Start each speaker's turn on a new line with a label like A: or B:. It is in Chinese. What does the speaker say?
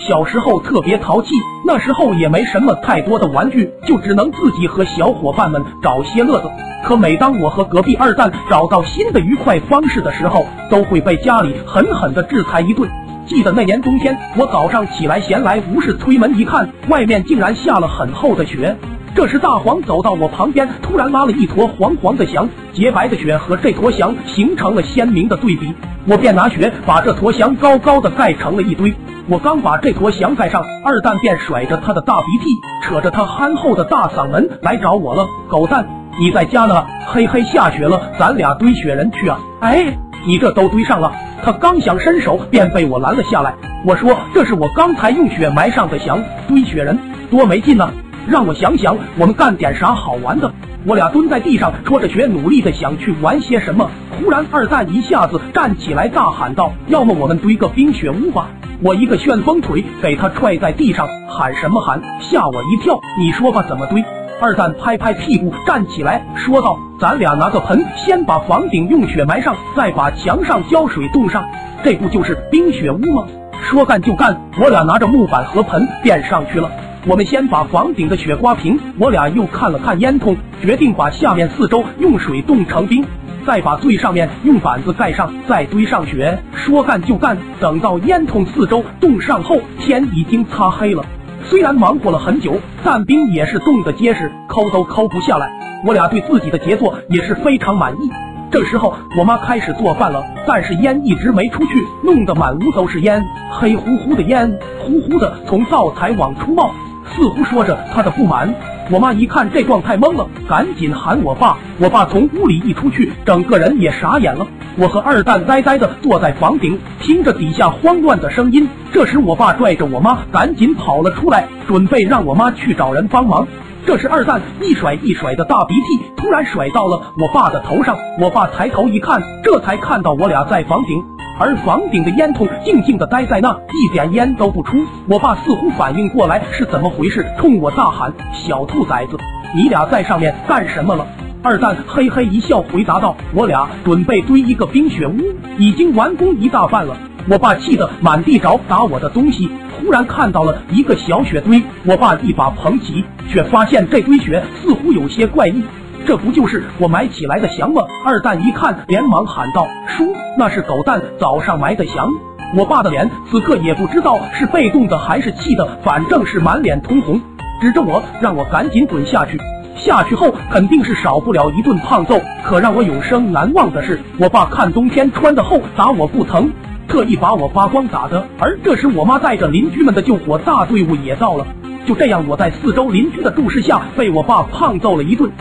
A: 小时候特别淘气，那时候也没什么太多的玩具，就只能自己和小伙伴们找些乐子。可每当我和隔壁二蛋找到新的愉快方式的时候，都会被家里狠狠的制裁一顿。记得那年冬天，我早上起来闲来无事，推门一看，外面竟然下了很厚的雪。这时大黄走到我旁边，突然拉了一坨黄黄的翔，洁白的雪和这坨翔形成了鲜明的对比。我便拿雪把这坨翔高高的盖成了一堆。我刚把这坨翔盖上，二蛋便甩着他的大鼻涕，扯着他憨厚的大嗓门来找我了。狗蛋，你在家呢？嘿嘿，下雪了，咱俩堆雪人去啊！哎，你这都堆上了。他刚想伸手，便被我拦了下来。我说，这是我刚才用雪埋上的翔，堆雪人多没劲呢。让我想想，我们干点啥好玩的？我俩蹲在地上戳着雪，努力的想去玩些什么。忽然，二蛋一下子站起来，大喊道：“要么我们堆个冰雪屋吧！”我一个旋风腿给他踹在地上，喊什么喊？吓我一跳！你说吧，怎么堆？二蛋拍拍屁股站起来，说道：“咱俩拿个盆，先把房顶用雪埋上，再把墙上浇水冻上，这不就是冰雪屋吗？”说干就干，我俩拿着木板和盆便上去了。我们先把房顶的雪刮平，我俩又看了看烟囱，决定把下面四周用水冻成冰，再把最上面用板子盖上，再堆上雪。说干就干，等到烟囱四周冻上后，天已经擦黑了。虽然忙活了很久，但冰也是冻得结实，抠都抠不下来。我俩对自己的杰作也是非常满意。这时候，我妈开始做饭了，但是烟一直没出去，弄得满屋都是烟，黑乎乎的烟，呼呼的从灶台往出冒。似乎说着他的不满，我妈一看这状态懵了，赶紧喊我爸。我爸从屋里一出去，整个人也傻眼了。我和二蛋呆呆的坐在房顶，听着底下慌乱的声音。这时我爸拽着我妈赶紧跑了出来，准备让我妈去找人帮忙。这时二蛋一甩一甩的大鼻涕，突然甩到了我爸的头上。我爸抬头一看，这才看到我俩在房顶。而房顶的烟囱静静的待在那，一点烟都不出。我爸似乎反应过来是怎么回事，冲我大喊：“小兔崽子，你俩在上面干什么了？”二蛋嘿嘿一笑，回答道：“我俩准备堆一个冰雪屋，已经完工一大半了。”我爸气得满地找打我的东西，忽然看到了一个小雪堆，我爸一把捧起，却发现这堆雪似乎有些怪异。这不就是我埋起来的翔吗？二蛋一看，连忙喊道：“叔，那是狗蛋早上埋的翔。”我爸的脸此刻也不知道是被动的还是气的，反正是满脸通红，指着我让我赶紧滚下去。下去后肯定是少不了一顿胖揍。可让我永生难忘的是，我爸看冬天穿的厚，打我不疼，特意把我扒光打的。而这时，我妈带着邻居们的救火大队伍也到了。就这样，我在四周邻居的注视下，被我爸胖揍了一顿。